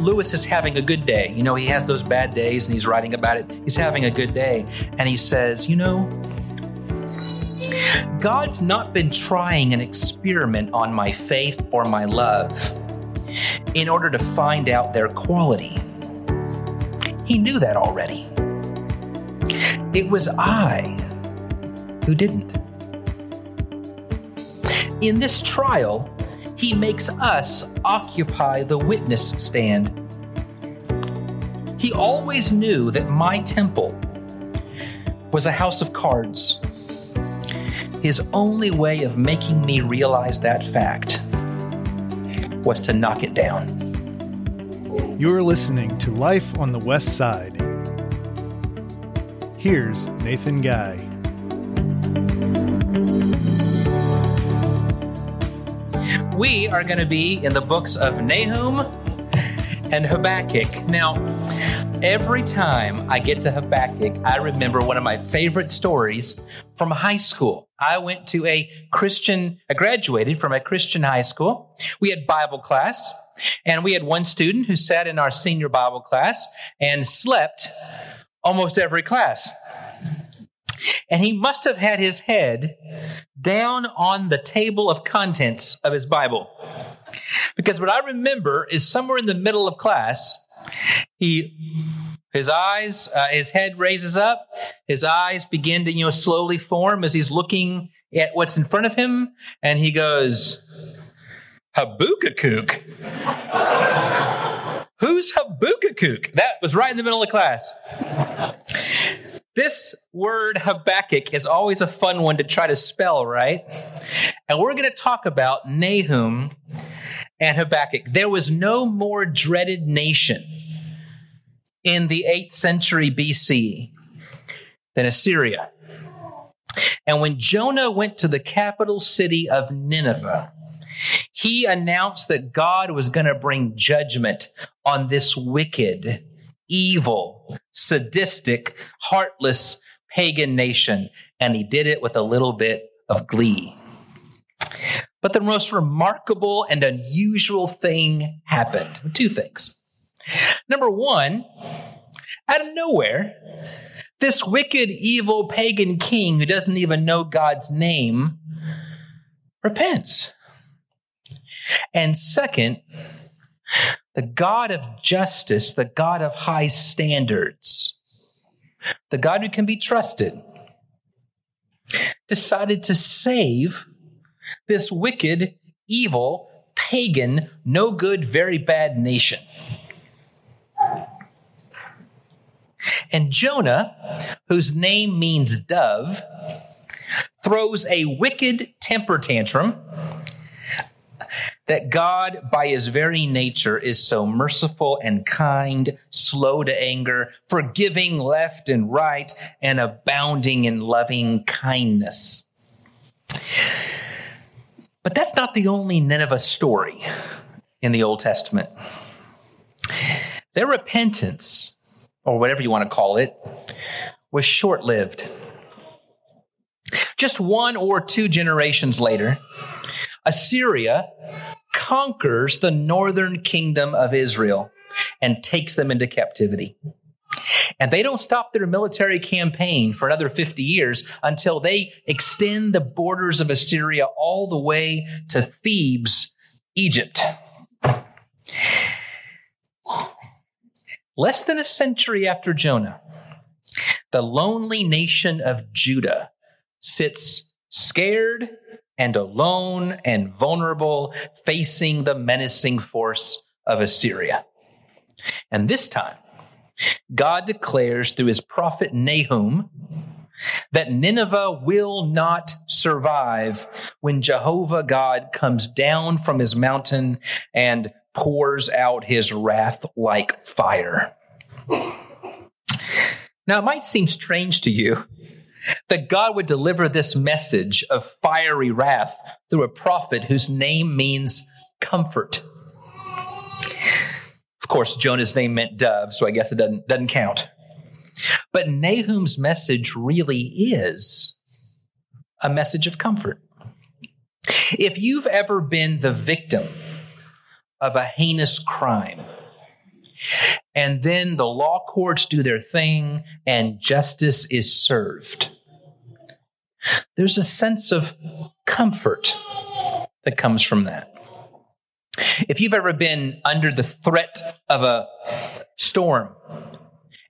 Lewis is having a good day. You know, he has those bad days and he's writing about it. He's having a good day. And he says, You know, God's not been trying an experiment on my faith or my love in order to find out their quality. He knew that already. It was I who didn't. In this trial, he makes us occupy the witness stand. He always knew that my temple was a house of cards. His only way of making me realize that fact was to knock it down. You're listening to Life on the West Side. Here's Nathan Guy. We are going to be in the books of Nahum and Habakkuk. Now, every time I get to Habakkuk, I remember one of my favorite stories from high school. I went to a Christian, I graduated from a Christian high school. We had Bible class, and we had one student who sat in our senior Bible class and slept almost every class. And he must have had his head down on the table of contents of his Bible. Because what I remember is somewhere in the middle of class, he his eyes, uh, his head raises up. His eyes begin to, you know, slowly form as he's looking at what's in front of him, and he goes, "Habakkuk." Who's Habakkuk? That was right in the middle of class. This word Habakkuk is always a fun one to try to spell, right? And we're going to talk about Nahum and Habakkuk. There was no more dreaded nation in the 8th century BC than Assyria. And when Jonah went to the capital city of Nineveh, he announced that God was going to bring judgment on this wicked, evil, sadistic, heartless pagan nation. And he did it with a little bit of glee. But the most remarkable and unusual thing happened. Two things. Number one, out of nowhere, this wicked, evil pagan king who doesn't even know God's name repents. And second, the God of justice, the God of high standards, the God who can be trusted, decided to save this wicked, evil, pagan, no good, very bad nation. And Jonah, whose name means dove, throws a wicked temper tantrum that God, by his very nature, is so merciful and kind, slow to anger, forgiving left and right, and abounding in loving kindness. But that's not the only Nineveh story in the Old Testament. Their repentance or whatever you want to call it, was short lived. Just one or two generations later, Assyria conquers the northern kingdom of Israel and takes them into captivity. And they don't stop their military campaign for another 50 years until they extend the borders of Assyria all the way to Thebes, Egypt. Less than a century after Jonah, the lonely nation of Judah sits scared and alone and vulnerable, facing the menacing force of Assyria. And this time, God declares through his prophet Nahum that Nineveh will not survive when Jehovah God comes down from his mountain and pours out his wrath like fire. Now, it might seem strange to you that God would deliver this message of fiery wrath through a prophet whose name means comfort. Of course, Jonah's name meant dove, so I guess it doesn't, doesn't count. But Nahum's message really is a message of comfort. If you've ever been the victim of a heinous crime, And then the law courts do their thing and justice is served. There's a sense of comfort that comes from that. If you've ever been under the threat of a storm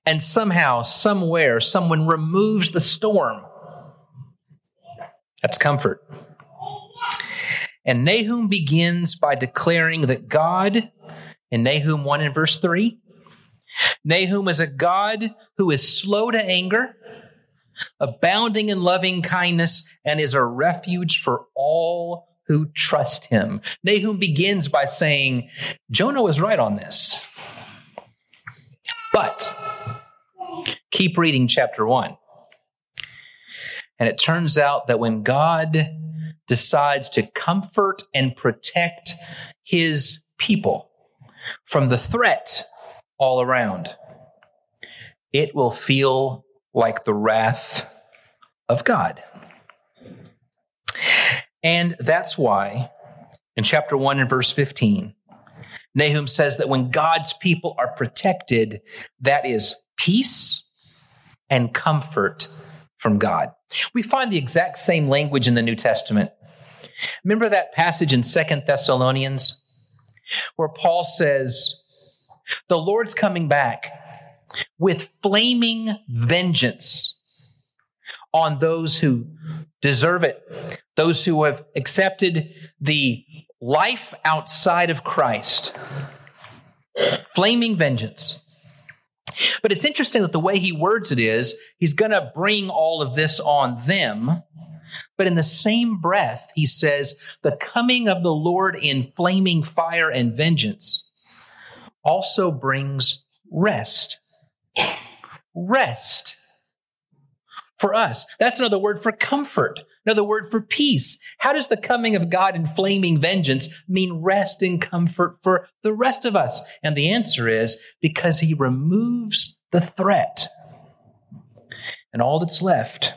and somehow, somewhere, someone removes the storm, that's comfort. And Nahum begins by declaring that God, in Nahum 1 and verse 3, Nahum is a God who is slow to anger, abounding in loving kindness, and is a refuge for all who trust him. Nahum begins by saying, Jonah was right on this. But keep reading chapter 1. And it turns out that when God decides to comfort and protect his people from the threat all around, it will feel like the wrath of God. And that's why in chapter 1 and verse 15, Nahum says that when God's people are protected, that is peace and comfort from God. We find the exact same language in the New Testament. Remember that passage in Second Thessalonians where Paul says, The Lord's coming back with flaming vengeance on those who deserve it, those who have accepted the life outside of Christ. Flaming vengeance. But it's interesting that the way he words it is, he's going to bring all of this on them. But in the same breath, he says, the coming of the Lord in flaming fire and vengeance also brings rest. Rest for us. That's another word for comfort, another word for peace. How does the coming of God in flaming vengeance mean rest and comfort for the rest of us? And the answer is because he removes the threat. And all that's left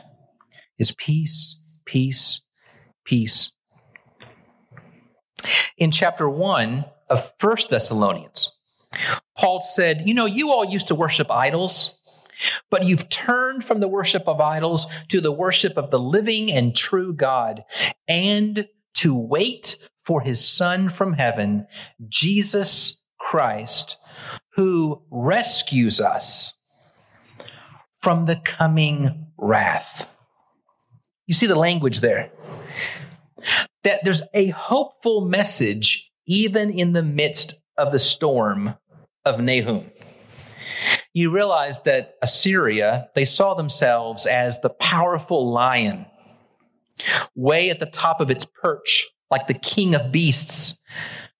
is peace, peace, peace. In chapter 1 of First Thessalonians, Paul said, You know, you all used to worship idols but you've turned from the worship of idols to the worship of the living and true God and to wait for his Son from heaven, Jesus Christ, who rescues us from the coming wrath. You see the language there. That there's a hopeful message even in the midst of the storm of Nahum you realize that Assyria, they saw themselves as the powerful lion, way at the top of its perch, like the king of beasts.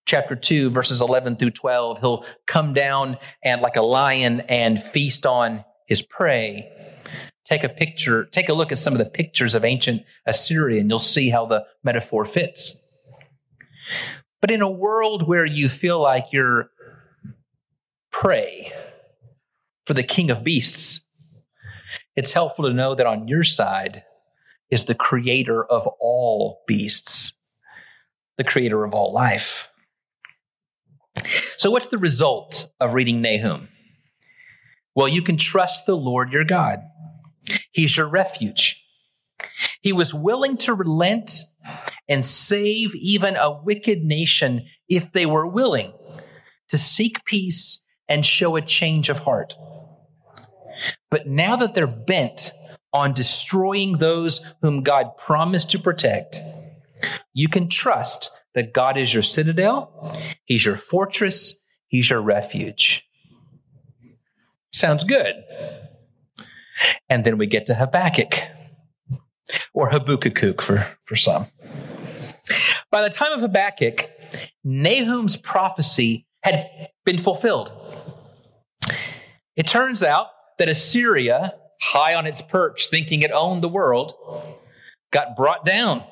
Chapter 2, verses 11 through 12, he'll come down and like a lion and feast on his prey. Take a picture, take a look at some of the pictures of ancient Assyria, and you'll see how the metaphor fits. But in a world where you feel like you're prey, for the king of beasts, it's helpful to know that on your side is the creator of all beasts, the creator of all life. So, what's the result of reading Nahum? Well, you can trust the Lord your God. He's your refuge. He was willing to relent and save even a wicked nation if they were willing to seek peace and show a change of heart. But now that they're bent on destroying those whom God promised to protect, you can trust that God is your citadel, He's your fortress, He's your refuge. Sounds good. And then we get to Habakkuk, or Habakkuk for, for some. By the time of Habakkuk, Nahum's prophecy had been fulfilled. It turns out that Assyria, high on its perch, thinking it owned the world, got brought down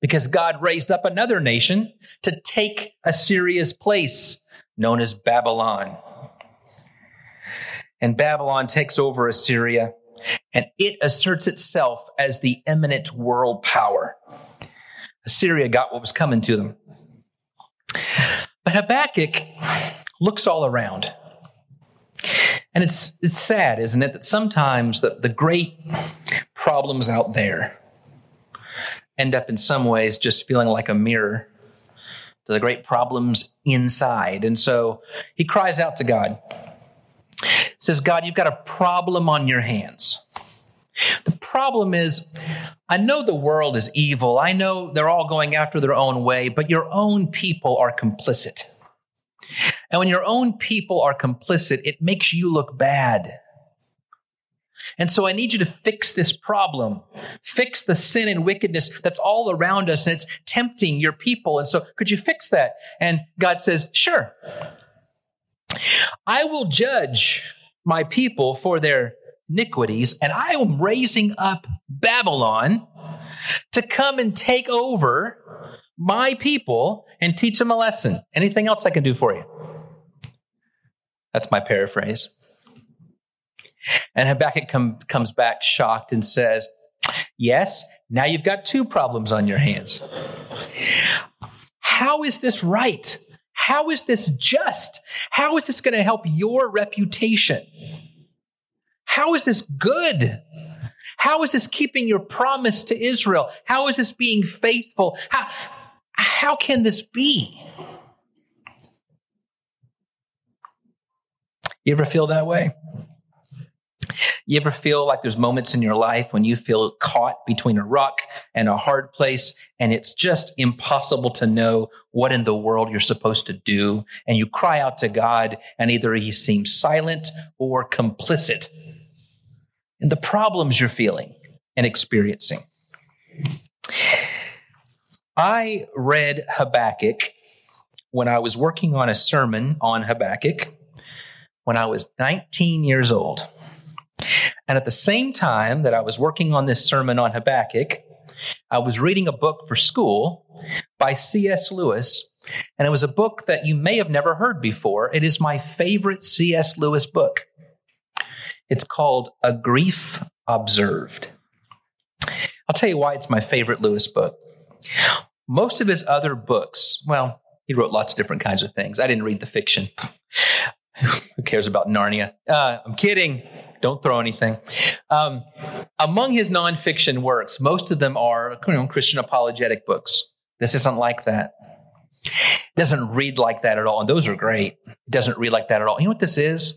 because God raised up another nation to take Assyria's place, known as Babylon. And Babylon takes over Assyria, and it asserts itself as the eminent world power. Assyria got what was coming to them. But Habakkuk looks all around And it's, it's sad, isn't it, that sometimes the, the great problems out there end up in some ways just feeling like a mirror to the great problems inside. And so he cries out to God. He says, God, you've got a problem on your hands. The problem is, I know the world is evil. I know they're all going after their own way, but your own people are complicit. And when your own people are complicit, it makes you look bad. And so I need you to fix this problem. Fix the sin and wickedness that's all around us and it's tempting your people. And so could you fix that? And God says, sure. I will judge my people for their iniquities, and I am raising up Babylon to come and take over my people and teach them a lesson. Anything else I can do for you? That's my paraphrase. And Habakkuk come, comes back shocked and says, Yes, now you've got two problems on your hands. How is this right? How is this just? How is this going to help your reputation? How is this good? How is this keeping your promise to Israel? How is this being faithful? How, how can this be? You ever feel that way? You ever feel like there's moments in your life when you feel caught between a rock and a hard place, and it's just impossible to know what in the world you're supposed to do? And you cry out to God, and either He seems silent or complicit in the problems you're feeling and experiencing. I read Habakkuk when I was working on a sermon on Habakkuk when I was 19 years old. And at the same time that I was working on this sermon on Habakkuk, I was reading a book for school by C.S. Lewis. And it was a book that you may have never heard before. It is my favorite C.S. Lewis book. It's called A Grief Observed. I'll tell you why it's my favorite Lewis book. Most of his other books, well, he wrote lots of different kinds of things. I didn't read the fiction. Who cares about Narnia? Uh, I'm kidding. Don't throw anything. Um, among his nonfiction works, most of them are you know, Christian apologetic books. This isn't like that. It doesn't read like that at all. And those are great. It doesn't read like that at all. You know what this is?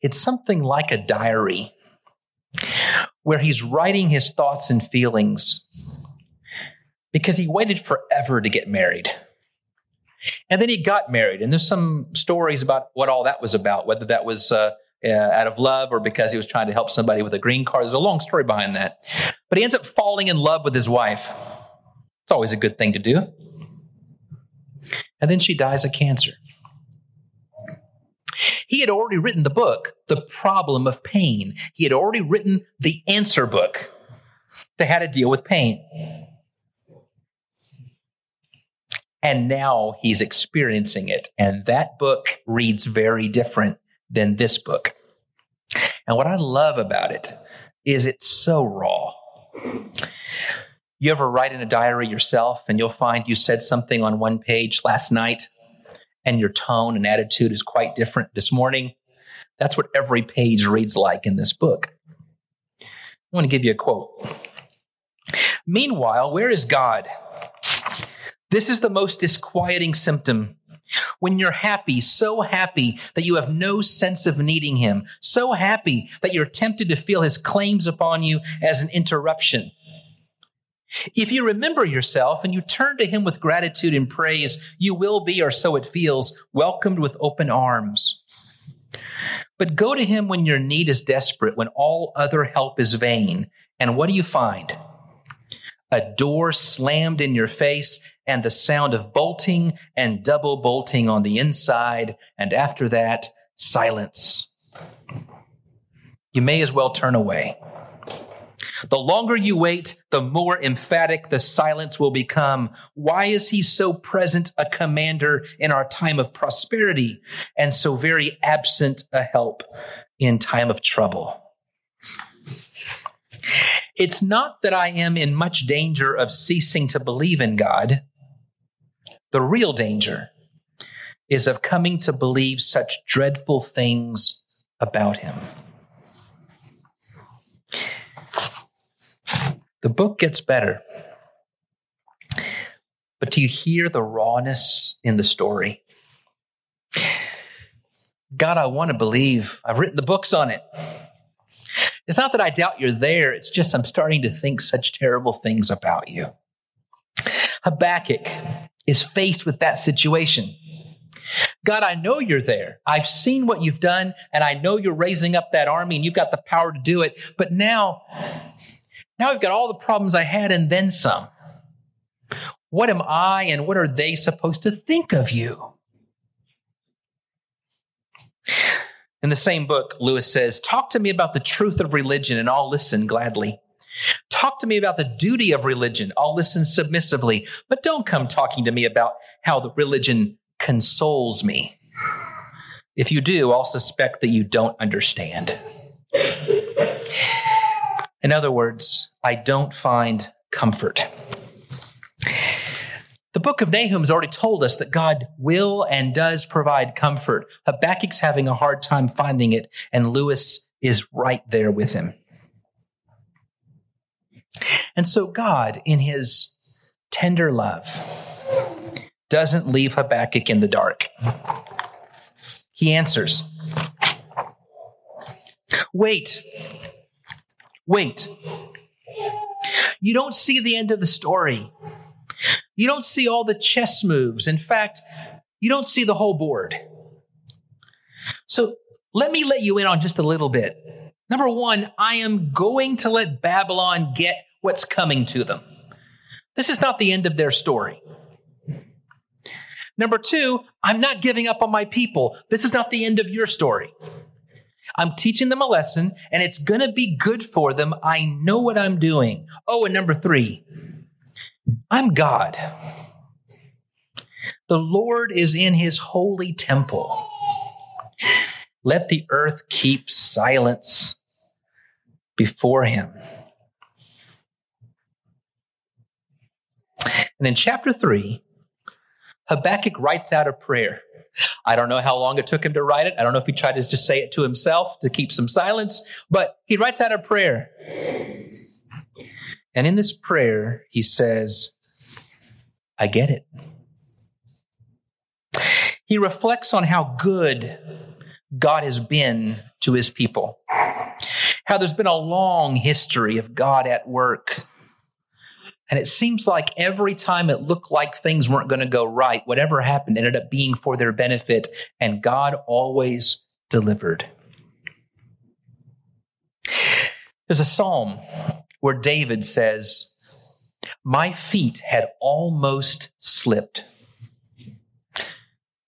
It's something like a diary where he's writing his thoughts and feelings because he waited forever to get married. And then he got married. And there's some stories about what all that was about, whether that was uh, uh, out of love or because he was trying to help somebody with a green card. There's a long story behind that. But he ends up falling in love with his wife. It's always a good thing to do. And then she dies of cancer. He had already written the book, The Problem of Pain. He had already written the answer book to how to deal with pain. And now he's experiencing it. And that book reads very different than this book. And what I love about it is it's so raw. You ever write in a diary yourself and you'll find you said something on one page last night and your tone and attitude is quite different this morning? That's what every page reads like in this book. I want to give you a quote. Meanwhile, where is God? This is the most disquieting symptom. When you're happy, so happy that you have no sense of needing him, so happy that you're tempted to feel his claims upon you as an interruption. If you remember yourself and you turn to him with gratitude and praise, you will be, or so it feels, welcomed with open arms. But go to him when your need is desperate, when all other help is vain. And what do you find? A door slammed in your face and the sound of bolting and double bolting on the inside. And after that, silence. You may as well turn away. The longer you wait, the more emphatic the silence will become. Why is he so present a commander in our time of prosperity and so very absent a help in time of trouble? It's not that I am in much danger of ceasing to believe in God. The real danger is of coming to believe such dreadful things about him. The book gets better. But do you hear the rawness in the story? God, I want to believe. I've written the books on it. It's not that I doubt you're there, it's just I'm starting to think such terrible things about you. Habakkuk is faced with that situation. God, I know you're there. I've seen what you've done, and I know you're raising up that army and you've got the power to do it. But now, now I've got all the problems I had and then some. What am I and what are they supposed to think of you? In the same book, Lewis says, Talk to me about the truth of religion, and I'll listen gladly. Talk to me about the duty of religion. I'll listen submissively, but don't come talking to me about how the religion consoles me. If you do, I'll suspect that you don't understand. In other words, I don't find comfort. The book of Nahum has already told us that God will and does provide comfort. Habakkuk's having a hard time finding it, and Lewis is right there with him. And so God, in his tender love, doesn't leave Habakkuk in the dark. He answers, Wait, wait. You don't see the end of the story. You don't see all the chess moves. In fact, you don't see the whole board. So let me let you in on just a little bit. Number one, I am going to let Babylon get what's coming to them. This is not the end of their story. Number two, I'm not giving up on my people. This is not the end of your story. I'm teaching them a lesson and it's going to be good for them. I know what I'm doing. Oh, and number three, I'm God. The Lord is in his holy temple. Let the earth keep silence before him. And in chapter 3, Habakkuk writes out a prayer. I don't know how long it took him to write it. I don't know if he tried to just say it to himself to keep some silence, but he writes out a prayer. And in this prayer, he says, I get it. He reflects on how good God has been to his people, how there's been a long history of God at work. And it seems like every time it looked like things weren't going to go right, whatever happened ended up being for their benefit, and God always delivered. There's a psalm where David says, My feet had almost slipped.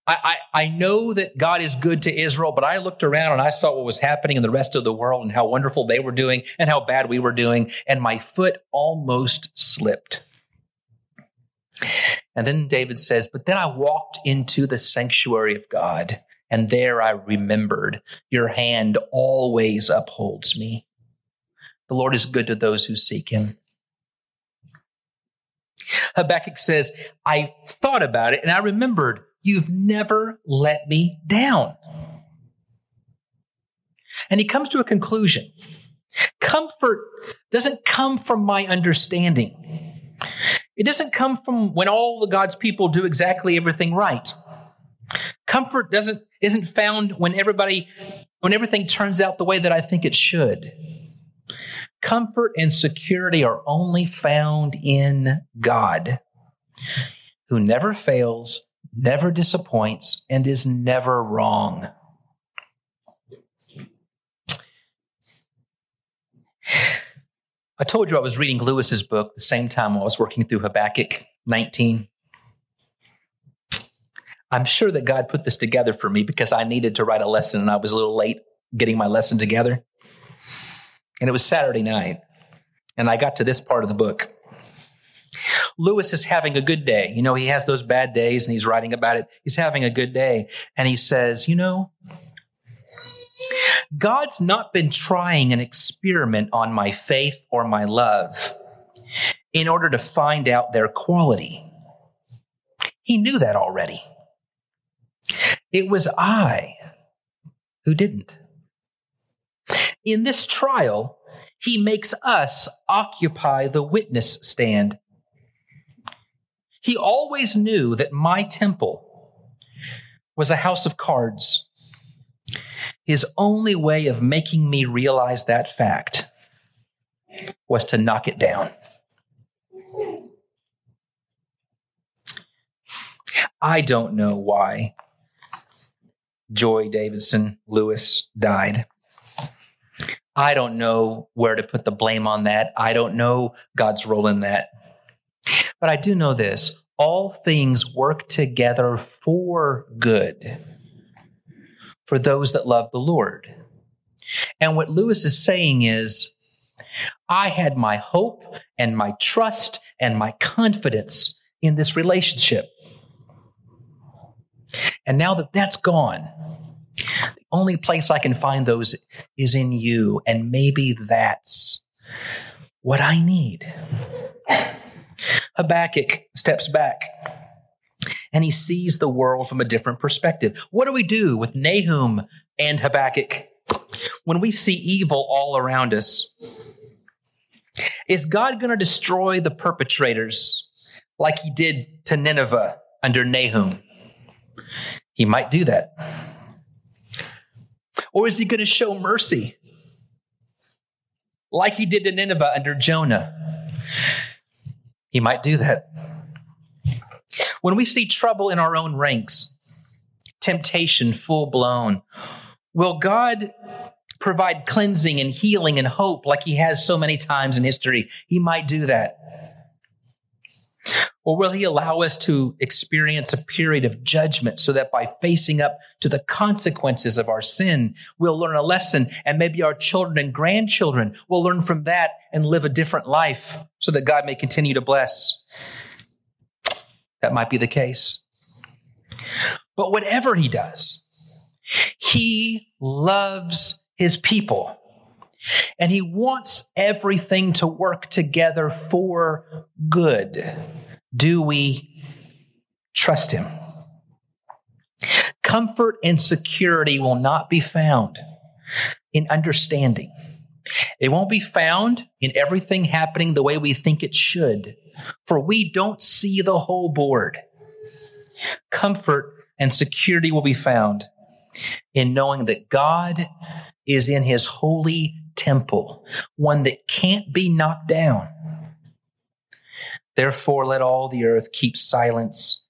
I, I, I, know that God is good to Israel, but I looked around and I saw what was happening in the rest of the world and how wonderful they were doing and how bad we were doing, and my foot almost slipped. And then David says, But then I walked into the sanctuary of God, and there I remembered, Your hand always upholds me. The Lord is good to those who seek him. Habakkuk says, I thought about it and I remembered, you've never let me down. And he comes to a conclusion. Comfort doesn't come from my understanding. It doesn't come from when all the God's people do exactly everything right. Comfort doesn't isn't found when everybody when everything turns out the way that I think it should. Comfort and security are only found in God, who never fails, never disappoints, and is never wrong. I told you I was reading Lewis's book the same time I was working through Habakkuk 19. I'm sure that God put this together for me because I needed to write a lesson and I was a little late getting my lesson together. And it was Saturday night. And I got to this part of the book. Lewis is having a good day. You know, he has those bad days and he's writing about it. He's having a good day. And he says, You know, God's not been trying an experiment on my faith or my love in order to find out their quality. He knew that already. It was I who didn't. in this trial, he makes us occupy the witness stand. He always knew that my temple was a house of cards. His only way of making me realize that fact was to knock it down. I don't know why Joy Davidman Lewis died. I don't know where to put the blame on that. I don't know God's role in that. But I do know this all things work together for good for those that love the Lord. And what Lewis is saying is, I had my hope and my trust and my confidence in this relationship. And now that that's gone, the only place I can find those is in you. And maybe that's what I need. Habakkuk steps back and he sees the world from a different perspective. What do we do with Nahum and Habakkuk? When we see evil all around us, is God going to destroy the perpetrators like he did to Nineveh under Nahum? He might do that. Or is he going to show mercy like he did to Nineveh under Jonah? He might do that. When we see trouble in our own ranks, temptation full blown, will God provide cleansing and healing and hope like he has so many times in history? He might do that. Or will he allow us to experience a period of judgment so that by facing up to the consequences of our sin, we'll learn a lesson and maybe our children and grandchildren will learn from that and live a different life so that God may continue to bless? That might be the case. But whatever he does, he loves his people. And he wants everything to work together for good. Do we trust him? Comfort and security will not be found in understanding. It won't be found in everything happening the way we think it should, for we don't see the whole board. Comfort and security will be found in knowing that God is in his holy temple, one that can't be knocked down. Therefore, let all the earth keep silence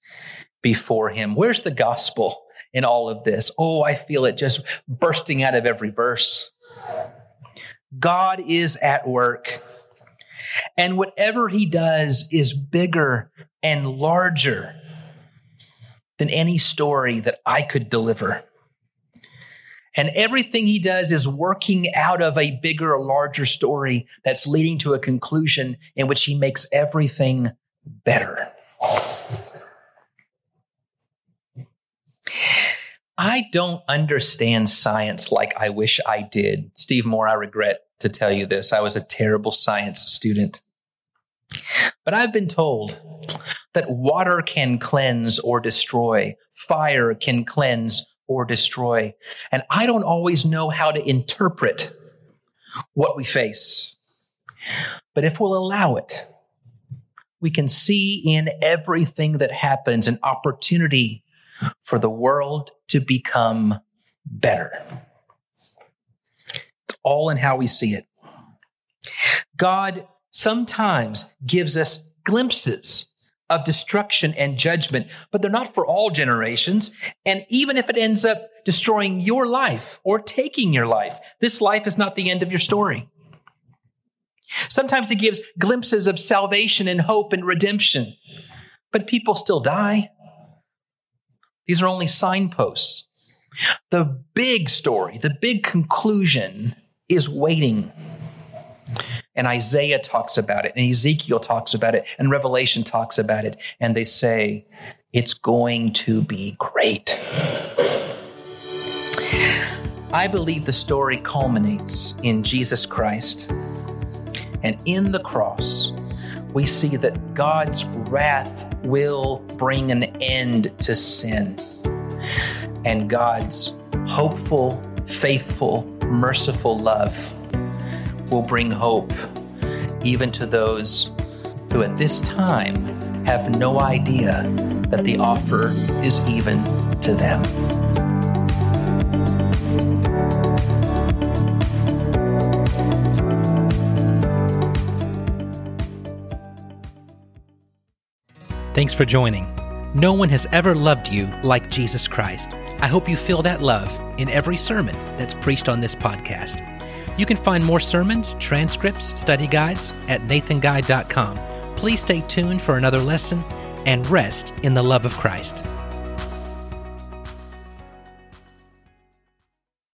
before him. Where's the gospel in all of this? Oh, I feel it just bursting out of every verse. God is at work. And whatever he does is bigger and larger than any story that I could deliver. And everything he does is working out of a bigger larger story that's leading to a conclusion in which he makes everything better. I don't understand science like I wish I did. Steve Moore, I regret to tell you this. I was a terrible science student. But I've been told that water can cleanse or destroy, fire can cleanse or destroy. And I don't always know how to interpret what we face. But if we'll allow it, we can see in everything that happens an opportunity for the world to become better. It's all in how we see it. God sometimes gives us glimpses of destruction and judgment, but they're not for all generations. And even if it ends up destroying your life or taking your life, this life is not the end of your story. Sometimes it gives glimpses of salvation and hope and redemption, but people still die. These are only signposts. The big story, the big conclusion is waiting. And Isaiah talks about it, and Ezekiel talks about it, and Revelation talks about it. And they say, it's going to be great. I believe the story culminates in Jesus Christ. And in the cross, we see that God's wrath will bring an end to sin. And God's hopeful, faithful, merciful love will bring hope even to those who at this time have no idea that the offer is even to them. Thanks for joining. No one has ever loved you like Jesus Christ. I hope you feel that love in every sermon that's preached on this podcast. You can find more sermons, transcripts, study guides at nathanguy.com. Please stay tuned for another lesson and rest in the love of Christ.